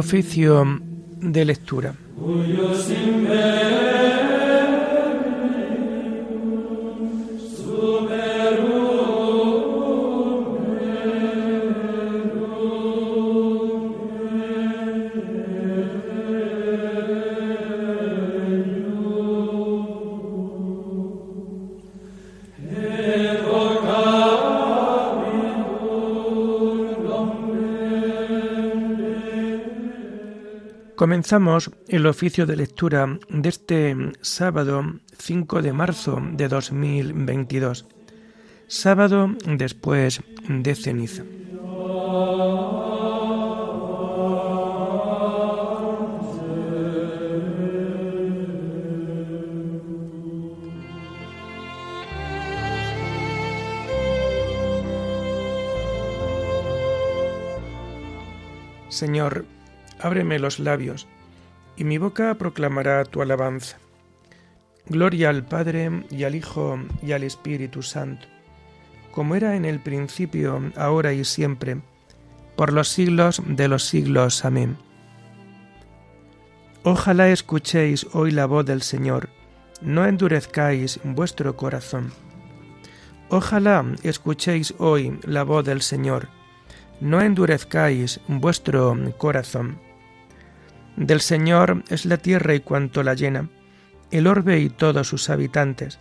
Oficio de lectura. Comenzamos el oficio de lectura de este sábado 5 de marzo de 2022, sábado después de ceniza. Señor, ábreme los labios, y mi boca proclamará tu alabanza. Gloria al Padre y al Hijo y al Espíritu Santo, como era en el principio, ahora y siempre, por los siglos de los siglos. Amén. Ojalá escuchéis hoy la voz del Señor, no endurezcáis vuestro corazón. Ojalá escuchéis hoy la voz del Señor, no endurezcáis vuestro corazón. Del Señor es la tierra y cuanto la llena, el orbe y todos sus habitantes.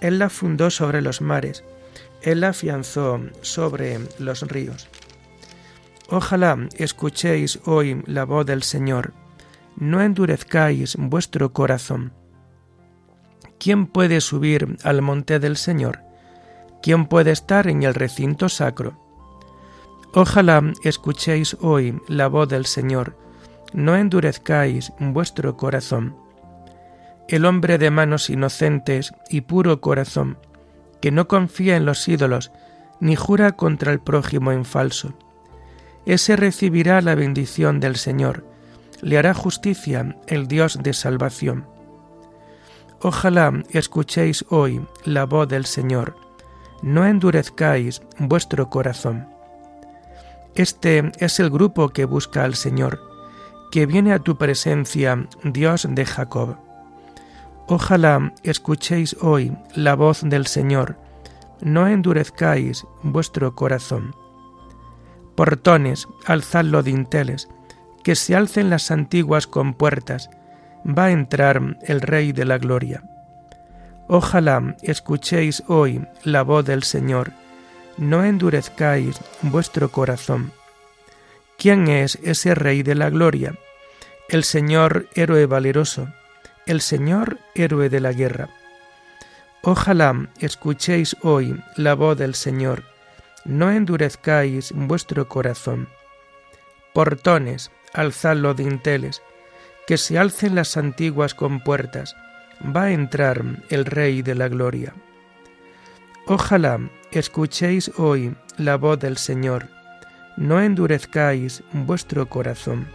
Él la fundó sobre los mares, Él la afianzó sobre los ríos. Ojalá escuchéis hoy la voz del Señor, no endurezcáis vuestro corazón. ¿Quién puede subir al monte del Señor? ¿Quién puede estar en el recinto sacro? Ojalá escuchéis hoy la voz del Señor, no endurezcáis vuestro corazón. El hombre de manos inocentes y puro corazón, que no confía en los ídolos, ni jura contra el prójimo en falso. Ese recibirá la bendición del Señor, le hará justicia el Dios de salvación. Ojalá escuchéis hoy la voz del Señor, no endurezcáis vuestro corazón. Este es el grupo que busca al Señor, que viene a tu presencia, Dios de Jacob. Ojalá escuchéis hoy la voz del Señor, no endurezcáis vuestro corazón. Portones, alzad los dinteles, que se alcen las antiguas compuertas, va a entrar el Rey de la Gloria. Ojalá escuchéis hoy la voz del Señor, no endurezcáis vuestro corazón. ¿Quién es ese Rey de la Gloria? El Señor héroe valeroso, el Señor héroe de la guerra. Ojalá escuchéis hoy la voz del Señor, no endurezcáis vuestro corazón. Portones, alzad los dinteles, que se alcen las antiguas compuertas, va a entrar el Rey de la Gloria. Ojalá escuchéis hoy la voz del Señor, no endurezcáis vuestro corazón.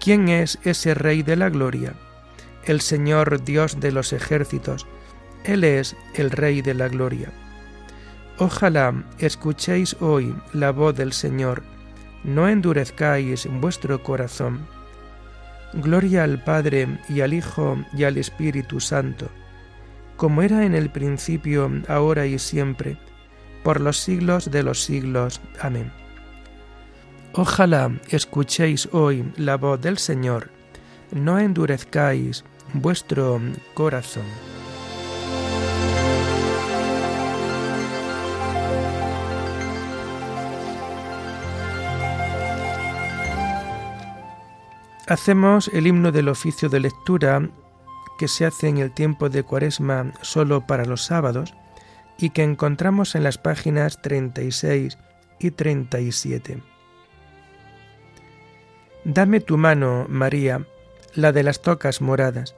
¿Quién es ese Rey de la Gloria? El Señor Dios de los ejércitos, Él es el Rey de la Gloria. Ojalá escuchéis hoy la voz del Señor, no endurezcáis vuestro corazón. Gloria al Padre y al Hijo y al Espíritu Santo, como era en el principio, ahora y siempre, por los siglos de los siglos. Amén. Ojalá escuchéis hoy la voz del Señor, no endurezcáis vuestro corazón. Hacemos el himno del oficio de lectura que se hace en el tiempo de Cuaresma solo para los sábados y que encontramos en las páginas 36 y 37. Dame tu mano, María, la de las tocas moradas.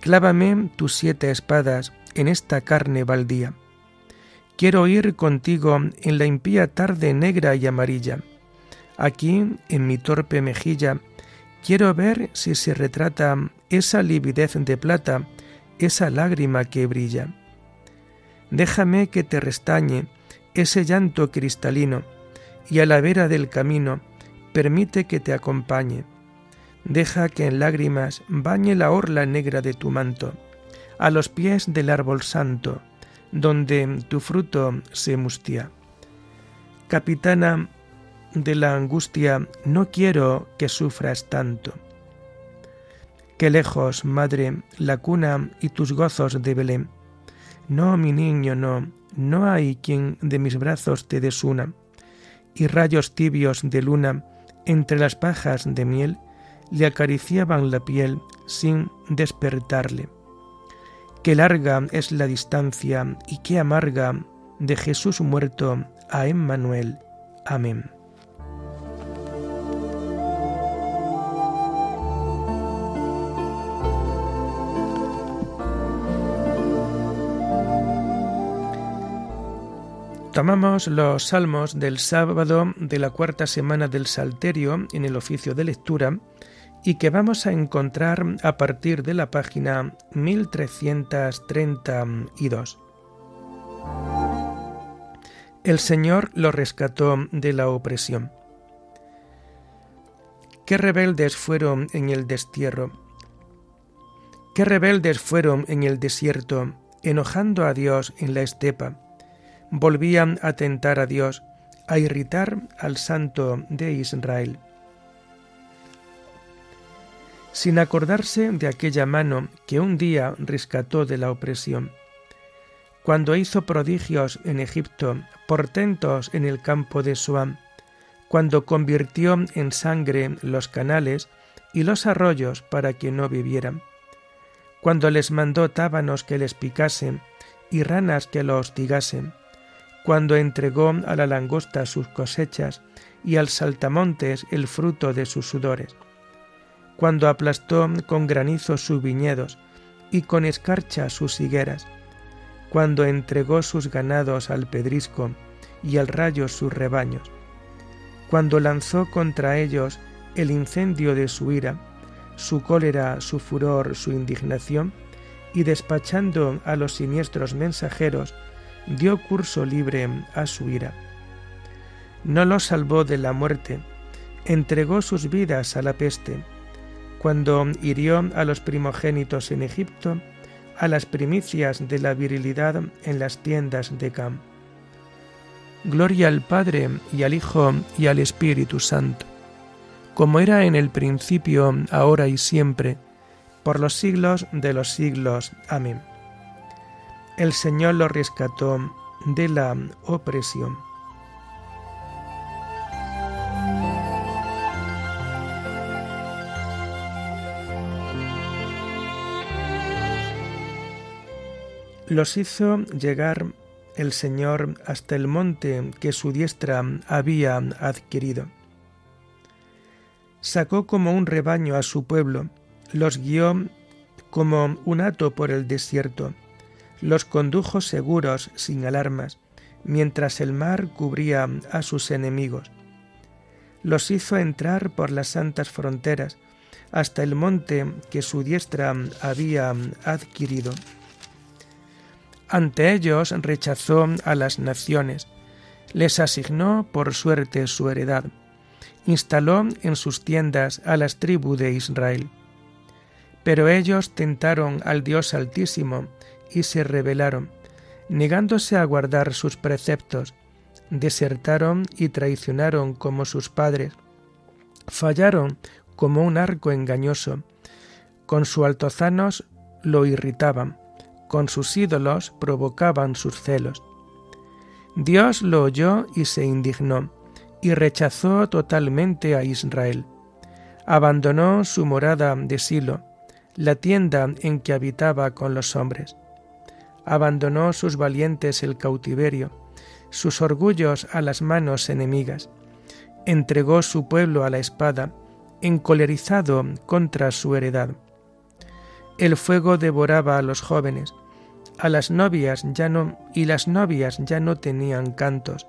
Clávame tus siete espadas en esta carne baldía. Quiero ir contigo en la impía tarde negra y amarilla. Aquí, en mi torpe mejilla, quiero ver si se retrata esa lividez de plata, esa lágrima que brilla. Déjame que te restañe ese llanto cristalino, y a la vera del camino permite que te acompañe. Deja que en lágrimas bañe la orla negra de tu manto, a los pies del árbol santo, donde tu fruto se mustía. Capitana de la angustia, no quiero que sufras tanto. Qué lejos, madre, la cuna y tus gozos de Belén. No, mi niño, no, no hay quien de mis brazos te desuna. Y rayos tibios de luna entre las pajas de miel le acariciaban la piel sin despertarle. Qué larga es la distancia y qué amarga de Jesús muerto a Emmanuel. Amén. Tomamos los salmos del sábado de la cuarta semana del Salterio en el oficio de lectura y que vamos a encontrar a partir de la página 1332. El Señor lo rescató de la opresión. Qué rebeldes fueron en el destierro. Qué rebeldes fueron en el desierto, enojando a Dios en la estepa volvían a tentar a Dios, a irritar al Santo de Israel. Sin acordarse de aquella mano que un día rescató de la opresión, cuando hizo prodigios en Egipto, portentos en el campo de Suam, cuando convirtió en sangre los canales y los arroyos para que no vivieran, cuando les mandó tábanos que les picasen y ranas que los hostigasen, cuando entregó a la langosta sus cosechas y al saltamontes el fruto de sus sudores, cuando aplastó con granizo sus viñedos y con escarcha sus higueras, cuando entregó sus ganados al pedrisco y al rayo sus rebaños, cuando lanzó contra ellos el incendio de su ira, su cólera, su furor, su indignación, y despachando a los siniestros mensajeros, dio curso libre a su ira. No los salvó de la muerte, entregó sus vidas a la peste, cuando hirió a los primogénitos en Egipto, a las primicias de la virilidad en las tiendas de Cam. Gloria al Padre y al Hijo y al Espíritu Santo, como era en el principio, ahora y siempre, por los siglos de los siglos. Amén el Señor lo rescató de la opresión. Los hizo llegar el Señor hasta el monte que su diestra había adquirido. Sacó como un rebaño a su pueblo, los guió como un hato por el desierto los condujo seguros sin alarmas, mientras el mar cubría a sus enemigos. Los hizo entrar por las santas fronteras hasta el monte que su diestra había adquirido. Ante ellos rechazó a las naciones, les asignó por suerte su heredad, instaló en sus tiendas a las tribus de Israel. Pero ellos tentaron al Dios Altísimo, y se rebelaron, negándose a guardar sus preceptos, desertaron y traicionaron como sus padres, fallaron como un arco engañoso, con su altozanos lo irritaban, con sus ídolos provocaban sus celos. Dios lo oyó y se indignó, y rechazó totalmente a Israel. Abandonó su morada de Silo, la tienda en que habitaba con los hombres abandonó sus valientes el cautiverio, sus orgullos a las manos enemigas, entregó su pueblo a la espada, encolerizado contra su heredad. El fuego devoraba a los jóvenes, a las novias ya no y las novias ya no tenían cantos.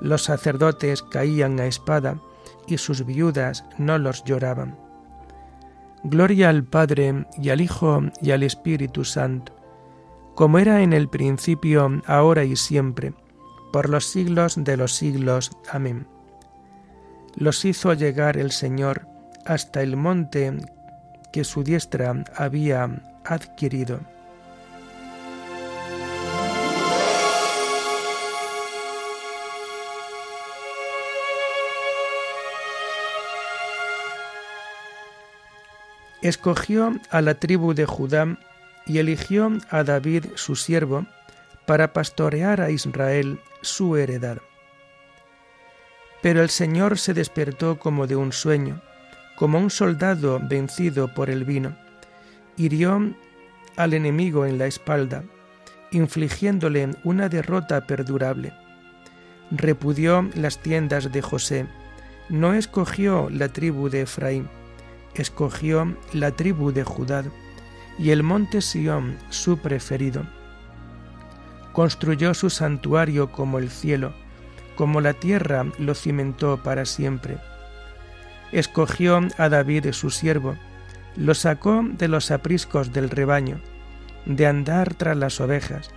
Los sacerdotes caían a espada y sus viudas no los lloraban. Gloria al Padre y al Hijo y al Espíritu Santo como era en el principio, ahora y siempre, por los siglos de los siglos. Amén. los hizo llegar el Señor hasta el monte que su diestra había adquirido. Escogió a la tribu de Judá y eligió a David su siervo para pastorear a Israel su heredad. Pero el Señor se despertó como de un sueño, como un soldado vencido por el vino. Hirió al enemigo en la espalda, infligiéndole una derrota perdurable. Repudió las tiendas de José, no escogió la tribu de Efraín, escogió la tribu de Judá y el monte Sión su preferido. Construyó su santuario como el cielo, como la tierra lo cimentó para siempre. Escogió a David su siervo, lo sacó de los apriscos del rebaño, de andar tras las ovejas,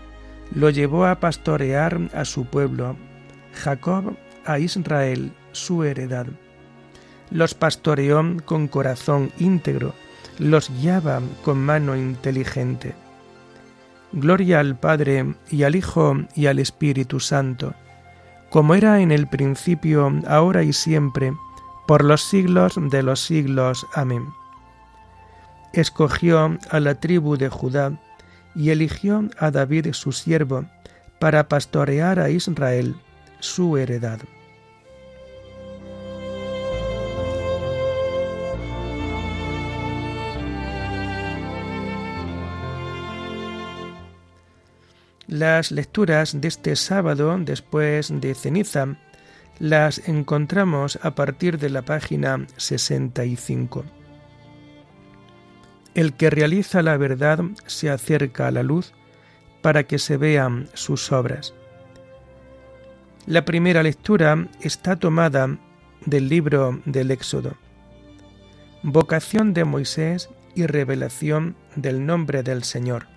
lo llevó a pastorear a su pueblo, Jacob a Israel su heredad. Los pastoreó con corazón íntegro, los guiaba con mano inteligente. Gloria al Padre y al Hijo y al Espíritu Santo como era en el principio, ahora y siempre, por los siglos de los siglos. Amén. Escogió a la tribu de Judá y eligió a David su siervo para pastorear a Israel, su heredad. Las lecturas de este sábado después de ceniza las encontramos a partir de la página 65. El que realiza la verdad se acerca a la luz para que se vean sus obras. La primera lectura está tomada del libro del Éxodo. Vocación de Moisés y revelación del nombre del Señor.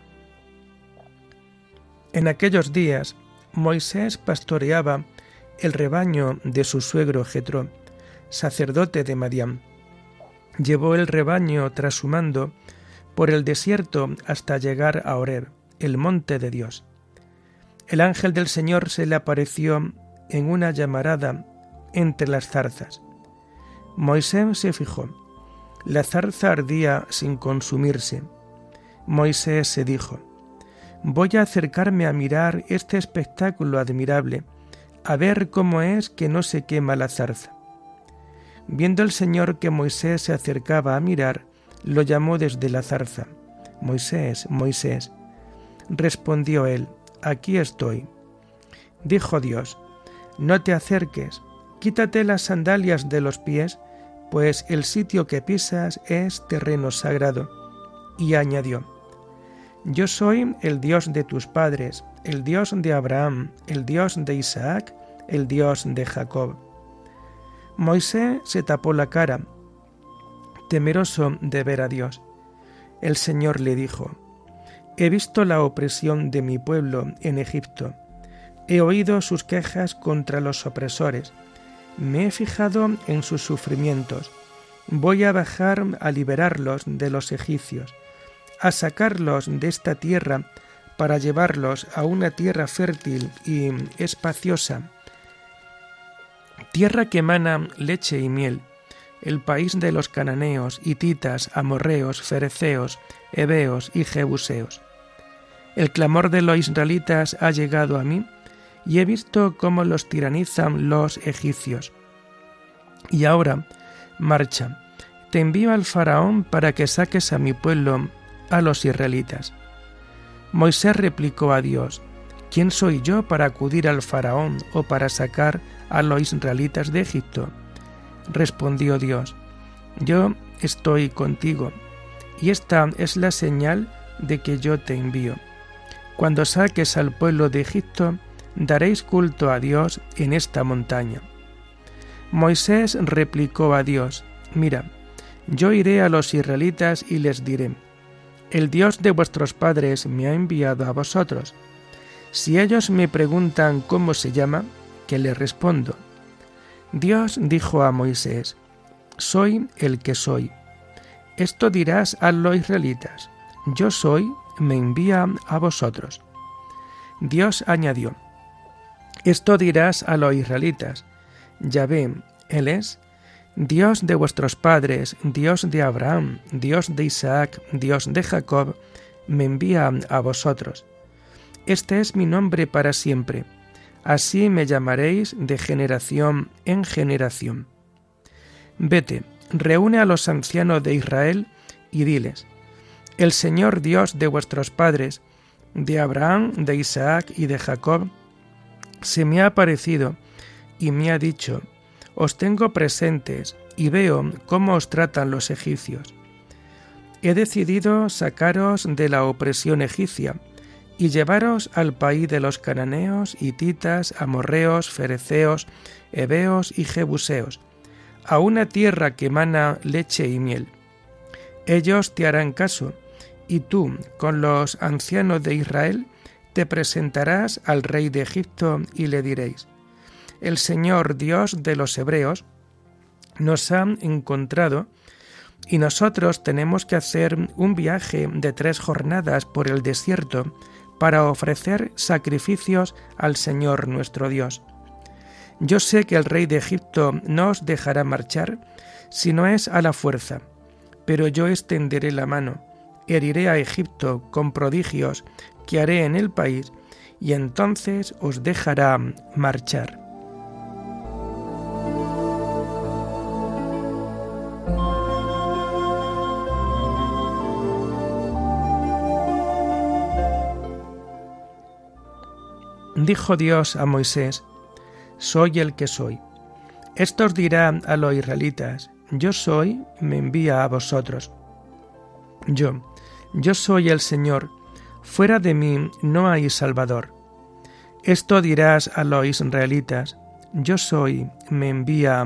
En aquellos días Moisés pastoreaba el rebaño de su suegro Jetro, sacerdote de Madián. Llevó el rebaño tras su mando por el desierto hasta llegar a Orer, el monte de Dios. El ángel del Señor se le apareció en una llamarada entre las zarzas. Moisés se fijó. La zarza ardía sin consumirse. Moisés se dijo, voy a acercarme a mirar este espectáculo admirable, a ver cómo es que no se quema la zarza. Viendo el Señor que Moisés se acercaba a mirar, lo llamó desde la zarza. Moisés, Moisés. Respondió él, aquí estoy. Dijo Dios, no te acerques, quítate las sandalias de los pies, pues el sitio que pisas es terreno sagrado. Y añadió, yo soy el Dios de tus padres, el Dios de Abraham, el Dios de Isaac, el Dios de Jacob. Moisés se tapó la cara, temeroso de ver a Dios. El Señor le dijo, He visto la opresión de mi pueblo en Egipto, he oído sus quejas contra los opresores, me he fijado en sus sufrimientos, voy a bajar a liberarlos de los egipcios a sacarlos de esta tierra para llevarlos a una tierra fértil y espaciosa, tierra que emana leche y miel, el país de los cananeos, hititas, amorreos, fereceos, heveos y jebuseos. El clamor de los israelitas ha llegado a mí, y he visto cómo los tiranizan los egipcios. Y ahora, marcha, te envío al faraón para que saques a mi pueblo a los israelitas. Moisés replicó a Dios, ¿quién soy yo para acudir al faraón o para sacar a los israelitas de Egipto? Respondió Dios, yo estoy contigo, y esta es la señal de que yo te envío. Cuando saques al pueblo de Egipto, daréis culto a Dios en esta montaña. Moisés replicó a Dios, Mira, yo iré a los israelitas y les diré, el Dios de vuestros padres me ha enviado a vosotros. Si ellos me preguntan cómo se llama, ¿qué les respondo? Dios dijo a Moisés, Soy el que soy. Esto dirás a los israelitas, Yo soy, me envía a vosotros. Dios añadió, Esto dirás a los israelitas, Yahvé, Él es, Dios de vuestros padres, Dios de Abraham, Dios de Isaac, Dios de Jacob, me envía a vosotros. Este es mi nombre para siempre así me llamaréis de generación en generación. Vete, reúne a los ancianos de Israel y diles, el Señor Dios de vuestros padres, de Abraham, de Isaac y de Jacob, se me ha aparecido y me ha dicho, os tengo presentes y veo cómo os tratan los egipcios. He decidido sacaros de la opresión egipcia, y llevaros al país de los cananeos, hititas, amorreos, fereceos, heveos y jebuseos, a una tierra que emana leche y miel. Ellos te harán caso, y tú, con los ancianos de Israel, te presentarás al rey de Egipto y le diréis, El Señor Dios de los Hebreos nos ha encontrado, y nosotros tenemos que hacer un viaje de tres jornadas por el desierto para ofrecer sacrificios al Señor nuestro Dios. Yo sé que el rey de Egipto no os dejará marchar si no es a la fuerza, pero yo extenderé la mano, heriré a Egipto con prodigios que haré en el país, y entonces os dejará marchar. Dijo Dios a Moisés, Soy el que soy. Esto os dirá a los israelitas, Yo soy, me envía a vosotros. Yo, yo soy el Señor, fuera de mí no hay Salvador. Esto dirás a los israelitas, Yo soy, me envía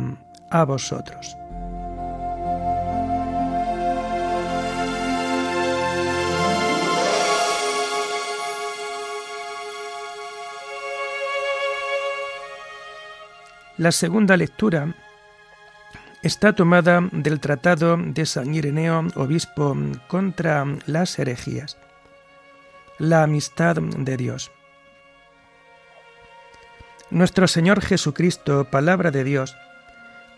a vosotros. La segunda lectura está tomada del Tratado de San Ireneo, obispo, contra las herejías. La amistad de Dios. Nuestro Señor Jesucristo, palabra de Dios,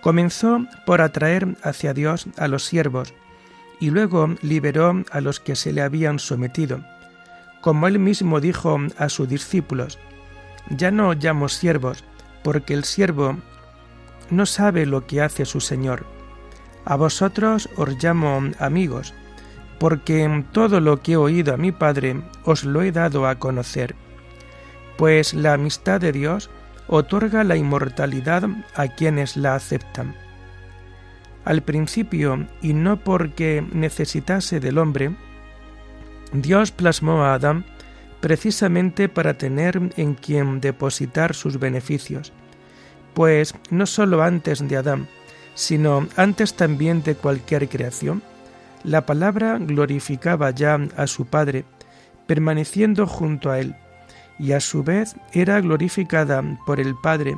comenzó por atraer hacia Dios a los siervos y luego liberó a los que se le habían sometido. Como él mismo dijo a sus discípulos, ya no llamo siervos, porque el siervo no sabe lo que hace su Señor. A vosotros os llamo amigos, porque todo lo que he oído a mi Padre os lo he dado a conocer. Pues la amistad de Dios otorga la inmortalidad a quienes la aceptan. Al principio, y no porque necesitase del hombre, Dios plasmó a Adán precisamente para tener en quien depositar sus beneficios, pues no sólo antes de Adán, sino antes también de cualquier creación, la palabra glorificaba ya a su Padre, permaneciendo junto a él, y a su vez era glorificada por el Padre,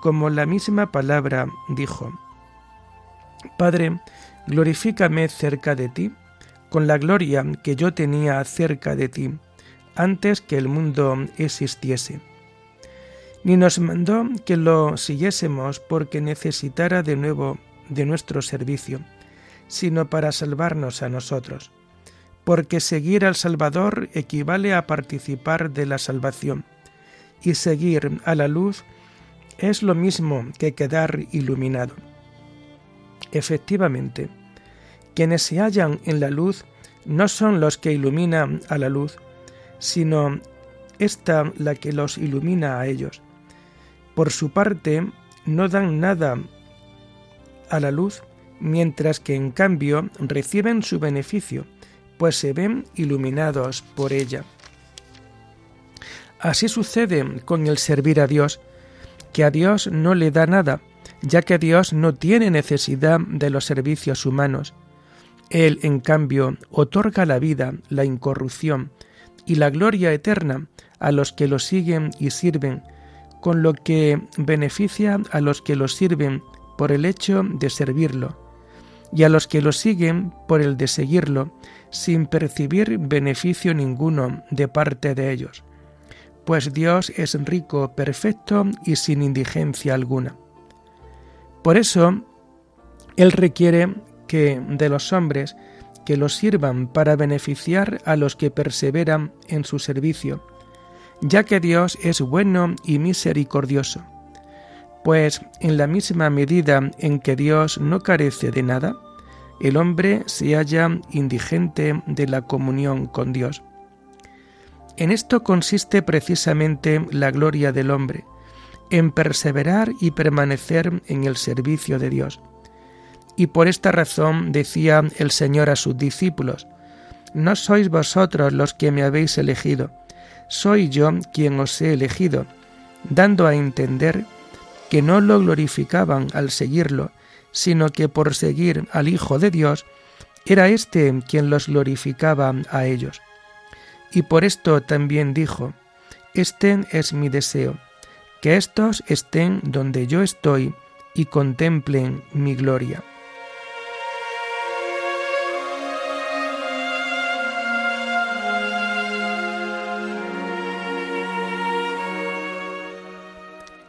como la misma palabra dijo. Padre, glorifícame cerca de ti, con la gloria que yo tenía cerca de ti antes que el mundo existiese. Ni nos mandó que lo siguiésemos porque necesitara de nuevo de nuestro servicio, sino para salvarnos a nosotros, porque seguir al Salvador equivale a participar de la salvación, y seguir a la luz es lo mismo que quedar iluminado. Efectivamente, quienes se hallan en la luz no son los que iluminan a la luz, sino esta la que los ilumina a ellos. Por su parte, no dan nada a la luz, mientras que en cambio reciben su beneficio, pues se ven iluminados por ella. Así sucede con el servir a Dios, que a Dios no le da nada, ya que Dios no tiene necesidad de los servicios humanos. Él, en cambio, otorga la vida, la incorrupción, y la gloria eterna a los que lo siguen y sirven, con lo que beneficia a los que lo sirven por el hecho de servirlo, y a los que lo siguen por el de seguirlo, sin percibir beneficio ninguno de parte de ellos, pues Dios es rico, perfecto y sin indigencia alguna. Por eso, Él requiere que de los hombres que lo sirvan para beneficiar a los que perseveran en su servicio, ya que Dios es bueno y misericordioso. Pues en la misma medida en que Dios no carece de nada, el hombre se halla indigente de la comunión con Dios. En esto consiste precisamente la gloria del hombre, en perseverar y permanecer en el servicio de Dios. Y por esta razón decía el Señor a sus discípulos, No sois vosotros los que me habéis elegido, soy yo quien os he elegido, dando a entender que no lo glorificaban al seguirlo, sino que por seguir al Hijo de Dios, era éste quien los glorificaba a ellos. Y por esto también dijo, Este es mi deseo, que éstos estén donde yo estoy y contemplen mi gloria.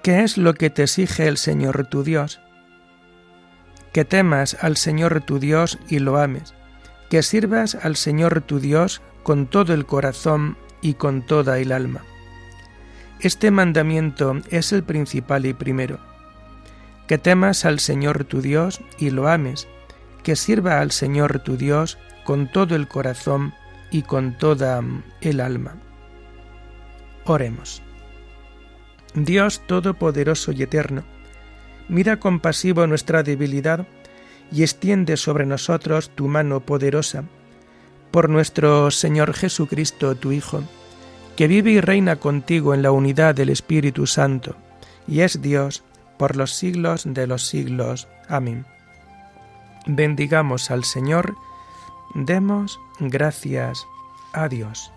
¿Qué es lo que te exige el Señor tu Dios? Que temas al Señor tu Dios y lo ames, que sirvas al Señor tu Dios con todo el corazón y con toda el alma. Este mandamiento es el principal y primero. Que temas al Señor tu Dios y lo ames, que sirva al Señor tu Dios con todo el corazón y con toda el alma. Oremos. Dios Todopoderoso y Eterno, mira compasivo nuestra debilidad y extiende sobre nosotros tu mano poderosa. Por nuestro Señor Jesucristo, tu Hijo, que vive y reina contigo en la unidad del Espíritu Santo, y es Dios por los siglos de los siglos. Amén. Bendigamos al Señor, demos gracias a Dios.